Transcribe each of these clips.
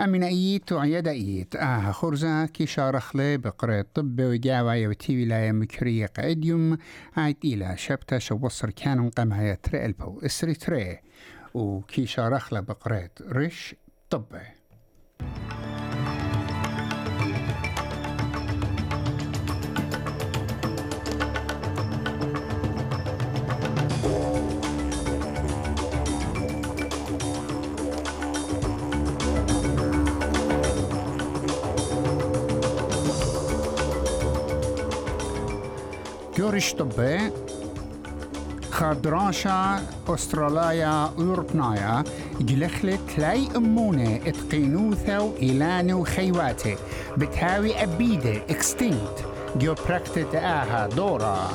أمين أيت وعيادة أيت. آه خرزة كي شارخلي بقرة طب وجاوة وتي ولاية مكرية قاديوم. عيد إلى شبتة شوصر كانوا قمها تري ألبو إسري تري. وكي شارخلي بقرة رش طبه جورش طبي خادراشا أستراليا أوروبنايا جلخلت لاي أمونة اتقينوثا إيلانو خيواتي بتهاوي أبيدة اكستينكت جو براكتت آها دورا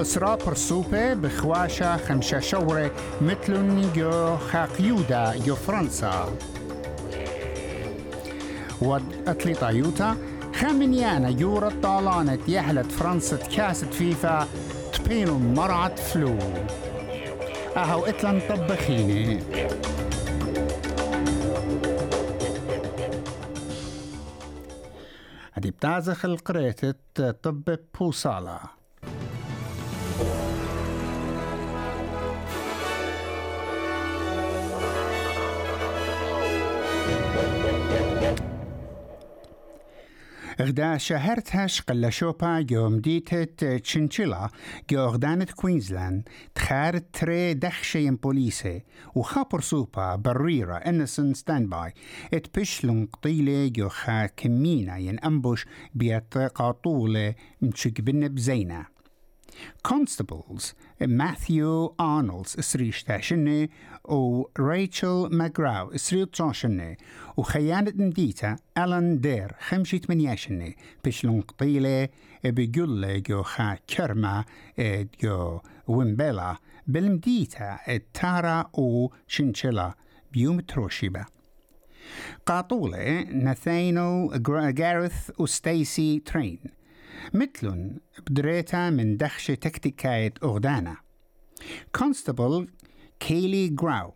إسرا برسوبة بخواشا خمشة شورة مثل جو خاقيودا جو فرنسا وأتليطا يوتا خامنيانا يورا طالانة يحلت فرنسا كاسة فيفا تبينو مرعة فلو. أهو إتلان طبخيني. هدي بتازخ القريتة طب بوصالة. غدا شهرتهاش قل شوبا يوم ديتت تشنشيلا جو غدانة كوينزلاند تخارت تري دخشي بوليسي وخابر سوبا بريرة انسن ستاند باي ات بشلون قطيلة جو خا كمينا ين امبوش بيت قاطولة مشك بزينة Constables ماثيو أرنولدز إسريش تاشنة و ريتشل ماجراو إسريو تشاشنة وخيانة نديتا ألان دير خمشة منياشنة بشلون قطيلة بيقول جو خا كرما جو ويمبلا بالمديتا التارا و شنشلا بيوم تروشيبا قاطولة ناثينو جارث وستيسي ترين مثل بدريتا من دخش تكتيكاية أغدانا كونستابل كيلي جراو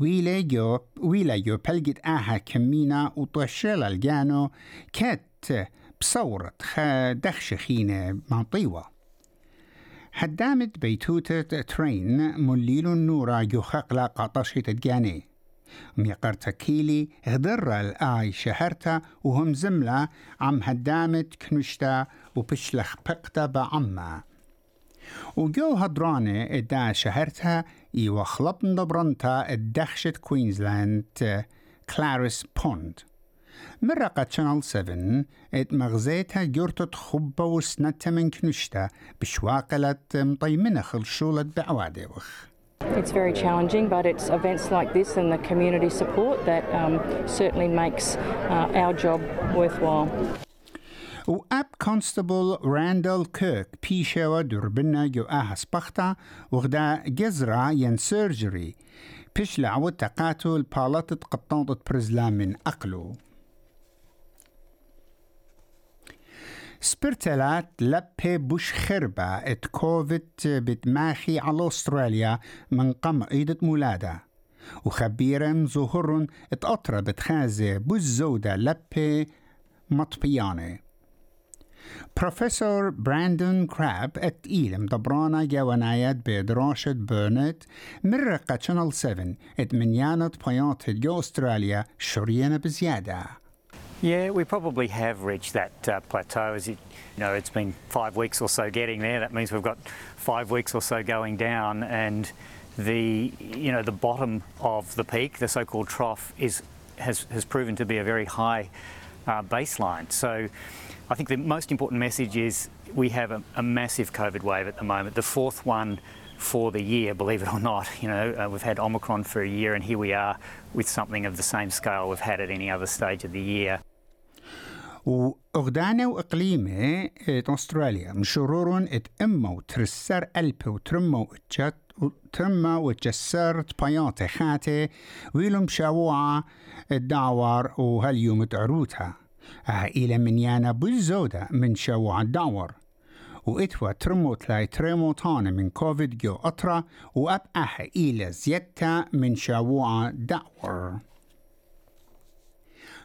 ويلا جو ويلا جو بلجت آها كمينا وطشل الجانو كات بصورة دخش خينة منطيوة حدامت بيتوتة ترين مليل النورا جو خقلا قاطشة تجاني ميقرتا كيلي غدر الآي شهرتا وهم زملة عم هدامت كنشتا وبشلخ بقتا بعما. وجو هدرانة إدا شهرتها إيوا خلطن دبرنتا الدخشة كوينزلاند كلاريس بوند. مرقة شانل 7 ات مغزيتها جورتت خبة وسنتا من كنشتا بشواقلة مطيمنة خلشولة بعوادي وخ. It's very challenging, but it's events like this and the community support that um, certainly makes uh, our job worthwhile. وأب كونستبل راندل كيرك بيشاوة دربنا جو آها سبختا وغدا جزرة ين سيرجري بيش لعوة تقاتل بالاتت قطنطة برزلا من أقلو سبرتلات لبه بوش خربة ات كوفيد بتماخي على أستراليا من قم عيدة مولادة. وخبيرا ظهر اتقطر بتخازي بوزودة لبه مطبيانة. بروفيسور براندون كراب اتقيل مدبرانا جوانايات بدراشة بيرنت مرقة شانل 7 ات منيانة بيانت جو أستراليا شريانة بزيادة. Yeah, we probably have reached that uh, plateau. As it, you know, it's been five weeks or so getting there. That means we've got five weeks or so going down, and the you know the bottom of the peak, the so-called trough, is has has proven to be a very high uh, baseline. So, I think the most important message is we have a, a massive COVID wave at the moment, the fourth one for the year, believe it or not. You know, uh, we've had Omicron for a year, and here we are with something of the same scale we've had at any other stage of the year. وأغدانا وإقليمة إت أستراليا مشرور إت إمو ترسر ألبي وترمو اتجت وترمى وتجسرت بياتي خاتي ويلم شاوعة الدعور وهاليوم تعروتها إلى من يانا بالزودة من شاوعة الدعور وإتوا ترمو تلاي ترمو تانا من كوفيد جو أطرا وأبقى إلى زيتا من شاوعة دعور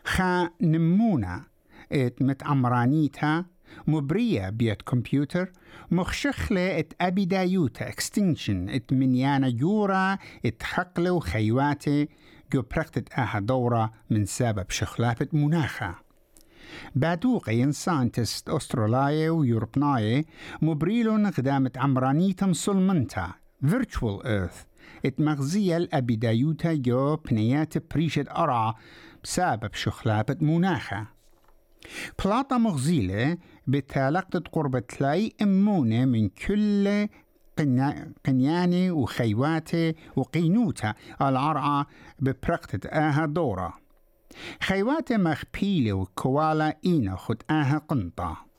خا نمونا إت متعمرانيتها مبرية بيت كمبيوتر مخشخلة إت أبدايوتا إكستنشن إت منيانا جورا إت حقلة وخيواتي جو بركتت أها دورة من سبب شخلافة مناخة. بعدوق ساينتست أستراليا ويوروبناي مبريلون قدامت عمرانيتم سلمنتا Virtual Earth. إت مغزية الأبدايوتا جو بنيات بريشة أرع بسبب شخلابة مناخة بلاطة مغزيلة بتالقت قرب تلاي أمونة من كل قنياني وخيواتي وقينوتا العرعة ببرقتة آها دورة. خيواتي مخبيلة وكوالا إينا خد آها قنطة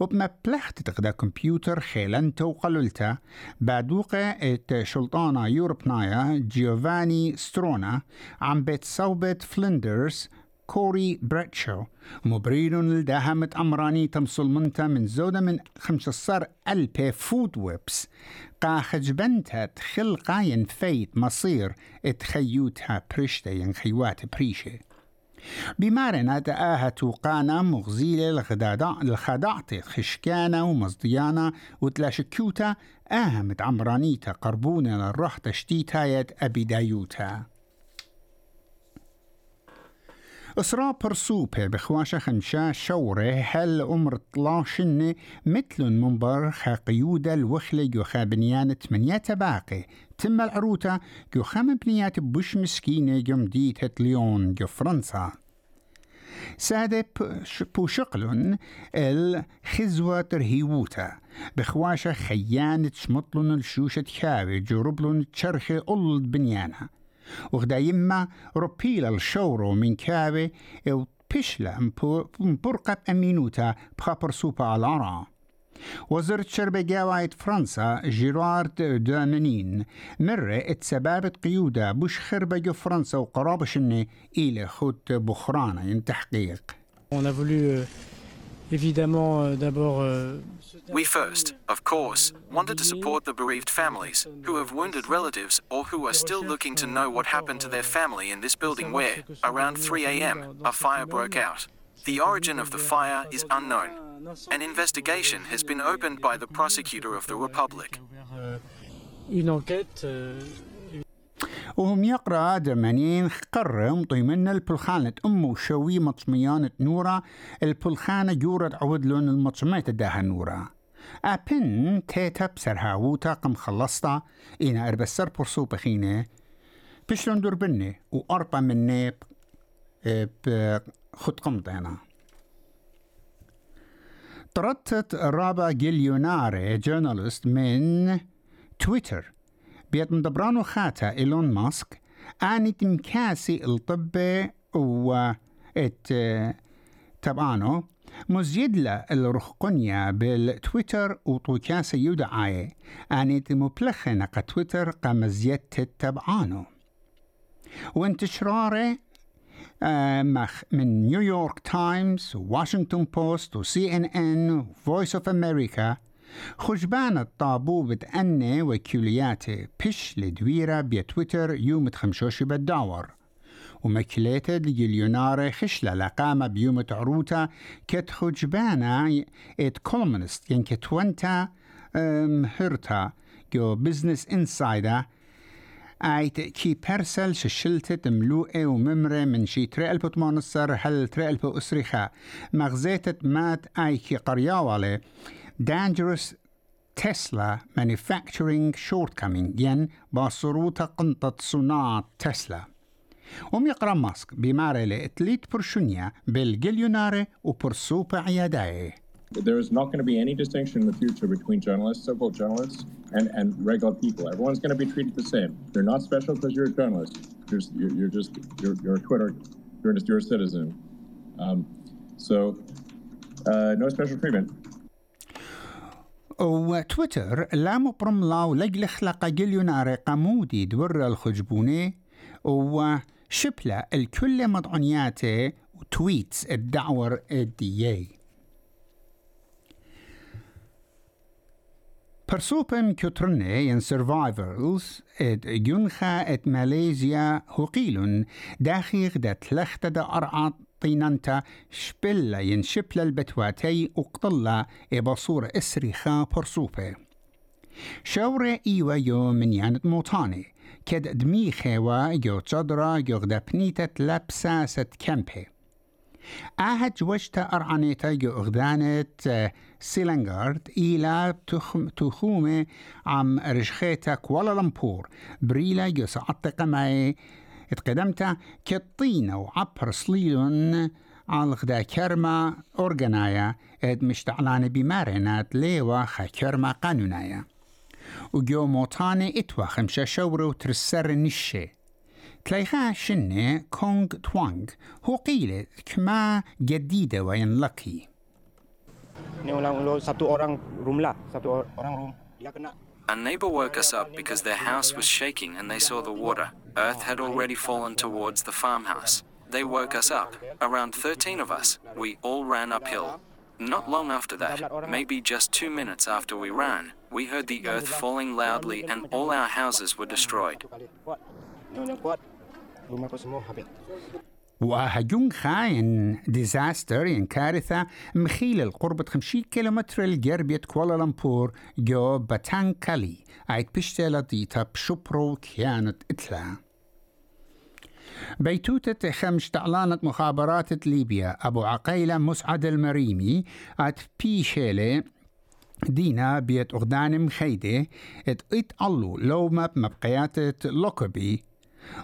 وبمبلغت تقدا كمبيوتر خيلنتا وقللتا بعدوقة ات شلطانة يوروبنايا جيوفاني سترونا عم بيت صوبت فلندرز كوري بريتشو مبرير لدهمت أمراني تمصل منتا من زودة من خمسة ألبي فود ويبس قا خجبنتها تخل فيت مصير اتخيوتها بريشتا ينخيوات بريشه بمارنا تآها توقانا مغزيلة الخداعة خشكانا ومصديانا وتلاشكيوتا آها متعمرانيتا قربونا للروح تشتيتا يد أبدايوتا إسراء برسوبة بخواشة خمشة شورة هل أمر طلاشن مثل منبر قيودة الوخلة جو خابنيان تمنية باقي؟ تم العروتة جو خام بنيات بوش مسكينة جو مديت ليون جو فرنسا. سادة بوشقلن الخزوة ترهيوتا بخواشة خيانة شمطلن الشوشة خاوي جربلن تشرخي أولد بنيانا. وغدا يما روبيلا الشورو من كابي إو بيشلا مبرقب أمينوتا بخبر سوبا العرا وزارة شرب جاواية فرنسا جيرارد دامنين مرة اتسبابت قيودة بوش خربة فرنسا وقرابشن إلى خد بخرانا تحقيق On a voulu euh, évidemment euh, d'abord euh, We first, of course, wanted to support the bereaved families who have wounded relatives or who are still looking to know what happened to their family in this building where, around 3 am, a fire broke out. The origin of the fire is unknown. An investigation has been opened by the prosecutor of the Republic. وهم يقرأ دمانين قرم طيمنا البلخانة أمو شوي مطميانة نورا. البلخانة جورة عود لون المطمية داها نورا. أبن تيتا بسرها ووتا قم خلصتا. إنا أربسر برسو بخينة. بشلون دور بني؟ وأربع مني بخد قمطينا طردت رابا جيليوناري جورنالست من تويتر. بيت مدبرانو خاتا إيلون ماسك آني تمكاسي الطب و إت تبانو مزيدلة الرخقنيا بالتويتر وطوكاسة يدعاي آني تمبلخنة تويتر قمزيت تبعانو. وانتشراره من نيويورك تايمز وواشنطن بوست وسي ان ان وفويس اوف أمريكا خجبان الطابو بتأني وكيولياتي بش لدويرة بيتويتر يوم تخمشوش بالداور ومكليتة لجليوناري خشلة لقامة بيوم عروتا كت خجبانا ات كولمنست ين كتوانتا هرتا جو بزنس انسايدا آيت كي برسل ششلتت ملوئة وممرة من شي تريلبو تمانصر هل تريلبو اسرخا مغزيتت مات آي كي قرياوالي. Dangerous Tesla manufacturing shortcoming. ين باصروتا قنطة صناعة تسلا. وم يقرأ ماسك بمارلة إتليت برشونيا بالجليوناري وبرسوبة عياداي. There is not going to be any distinction in the future between journalists, so-called journalists, and, and regular people. Everyone's going to be treated the same. You're not special because you're a journalist. You're, you're, you're just you're, you're a Twitter. You're just you're a citizen. Um, So, uh, no special treatment. وتويتر لا مبرم لاو لجل خلق جليونار قمودي دور الخجبوني وشبلة الكل مضعنياته وتويتس الدعور الديي برسوبن كترني ين سرفايفرز اد جنخا ات ماليزيا هقيل داخيغ دا تلخت دا أرعى طينانتا شبلا ين شبلا البتواتي اقتلا إبصور إسريخا برسوبة شورة إيوة يو من يانت موطاني كد دميخة و يو تصدرا يو غدا بنيتة لابساسة كامبي أهد جوجتا أرعنيتا جو أغدانت سيلنغارد إلى تخومة عم رشخيتا كوالالمبور بريلا جو سعطق معي. اتقدمتا كالطينة وعبر صليلون على غدا كرما أورغنايا. اد مشتعلان بمارنات ليوا خا كرما قانونايا. وجو موطاني إتوا خمشة شورو ترسر نشي. تلايخا شنة كونغ توانغ هو قيلة كما جديدة وين لكي satu orang room lah, satu orang room. Dia kena A neighbor woke us up because their house was shaking and they saw the water. Earth had already fallen towards the farmhouse. They woke us up. Around 13 of us. We all ran uphill. Not long after that, maybe just two minutes after we ran, we heard the earth falling loudly and all our houses were destroyed. وهجون خاين ديزاستر ين كارثة مخيل القرب 50 كيلومتر الجربية كوالالمبور جو باتانكالي. عيد بشتالة ديتا بشبرو كانت إتلا. بيتوتة خمش تعلانة مخابرات ليبيا. أبو عقيلة مسعد المريمي. ات بيشيلي دينا بيت أغدان مخيدة إت إت ألو لو ماب مبقيات لوكبي.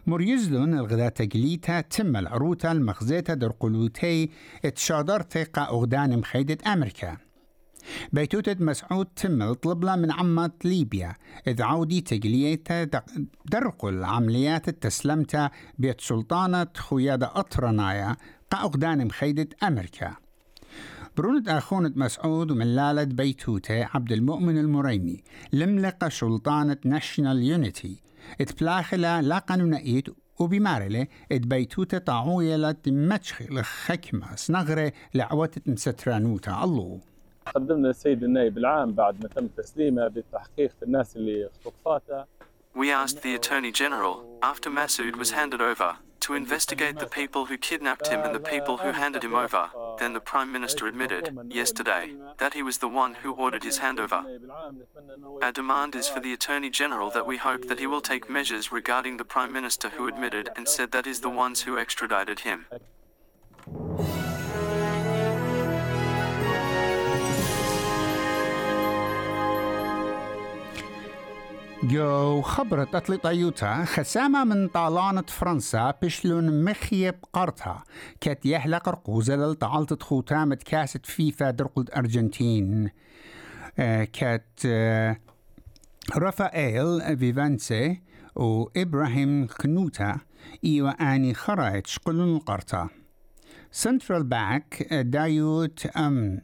مريزلون الغدا تجليتا تم العروتا المخزيتا درقلوتي اتشادرتي قا أغدان مخيدة أمريكا بيتوتة مسعود تم طلبلا من عمة ليبيا إذ عودي تجليتا درقل عمليات التسلمتا بيت سلطانة خيادة أطرنايا قا أغدان مخيدة أمريكا برونت أخونة مسعود ومن لالة بيتوتة عبد المؤمن المريمي لملقى سلطانة ناشونال يونيتي اتبلاخلا لا قانونيت وبمارلة اتبيتوتة طاعوية لتمتشخ لخكمة سنغرة لعوتة سترانوتا الله قدمنا السيد النائب العام بعد ما تم تسليمه بتحقيق الناس اللي اختطفاته We asked the Attorney General, after Massoud was handed over, to investigate the people who kidnapped him and the people who handed him over. Then the Prime Minister admitted, yesterday, that. he was the one who ordered his handover. Our demand is for the Attorney General that we hope that he will take measures regarding the Prime Minister who admitted and said that is the ones who extradited him. جو خبرت أطلي طيوتا خسامة من طالانة فرنسا بشلون مخيب قرطها كت يحلق رقوزة للطعالة خوتامة كاسة فيفا درقلت أرجنتين. آه كت آه رافائيل فيفانسي وإبراهيم كنوتا إيوا آني خرايت شقلون القرطة. سنترال باك دايوت أم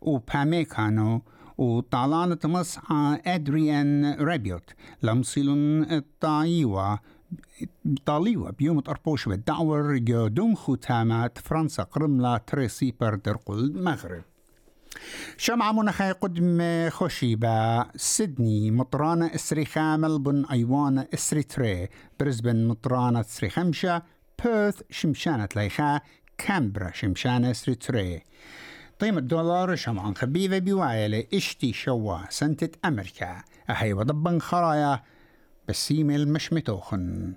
وباميكانو وطالانة مسعى أدريان رابيوت لمصيلون الطايوة طاليوة بيوم أربوش بالدعور دوم ختامات فرنسا قرملا تريسي بردرقل المغرب شمعة منخي قدم خشيبة سيدني مطرانة إسري خامل بن أيوان إسري تري برزبن مطرانة إسري خمشة بيرث شمشانة ليخا كامبرا شمشانة إسري تري. قيمة دولار شمعان خبيبة بوايلة اشتي شوا سنتة أمريكا. أحي وضبن خرايا بسيم المشمتوخن.